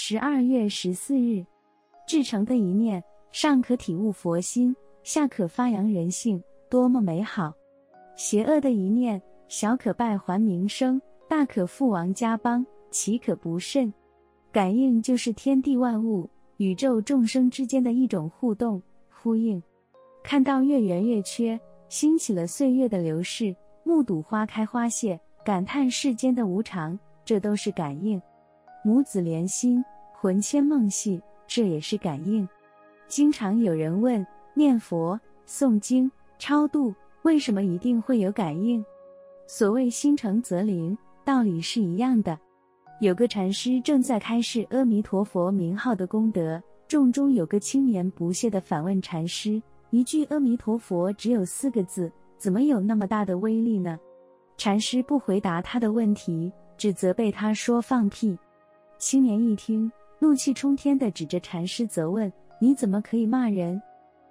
十二月十四日，至诚的一念，上可体悟佛心，下可发扬人性，多么美好！邪恶的一念，小可败坏名声，大可覆亡家邦，岂可不慎？感应就是天地万物、宇宙众生之间的一种互动呼应。看到月圆月缺，兴起了岁月的流逝；目睹花开花谢，感叹世间的无常，这都是感应。母子连心，魂牵梦系，这也是感应。经常有人问：念佛、诵经、超度，为什么一定会有感应？所谓心诚则灵，道理是一样的。有个禅师正在开示阿弥陀佛名号的功德，众中有个青年不屑地反问禅师：一句阿弥陀佛只有四个字，怎么有那么大的威力呢？禅师不回答他的问题，只责备他说放屁。青年一听，怒气冲天地指着禅师责问：“你怎么可以骂人？”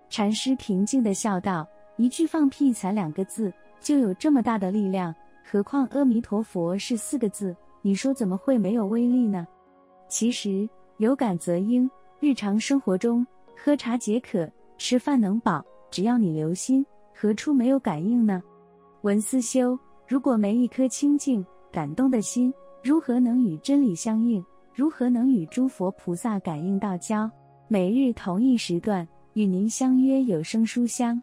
禅师平静地笑道：“一句放屁才两个字，就有这么大的力量，何况阿弥陀佛是四个字，你说怎么会没有威力呢？”其实有感则应，日常生活中喝茶解渴，吃饭能饱，只要你留心，何处没有感应呢？文思修，如果没一颗清净感动的心，如何能与真理相应？如何能与诸佛菩萨感应道交？每日同一时段与您相约有声书香。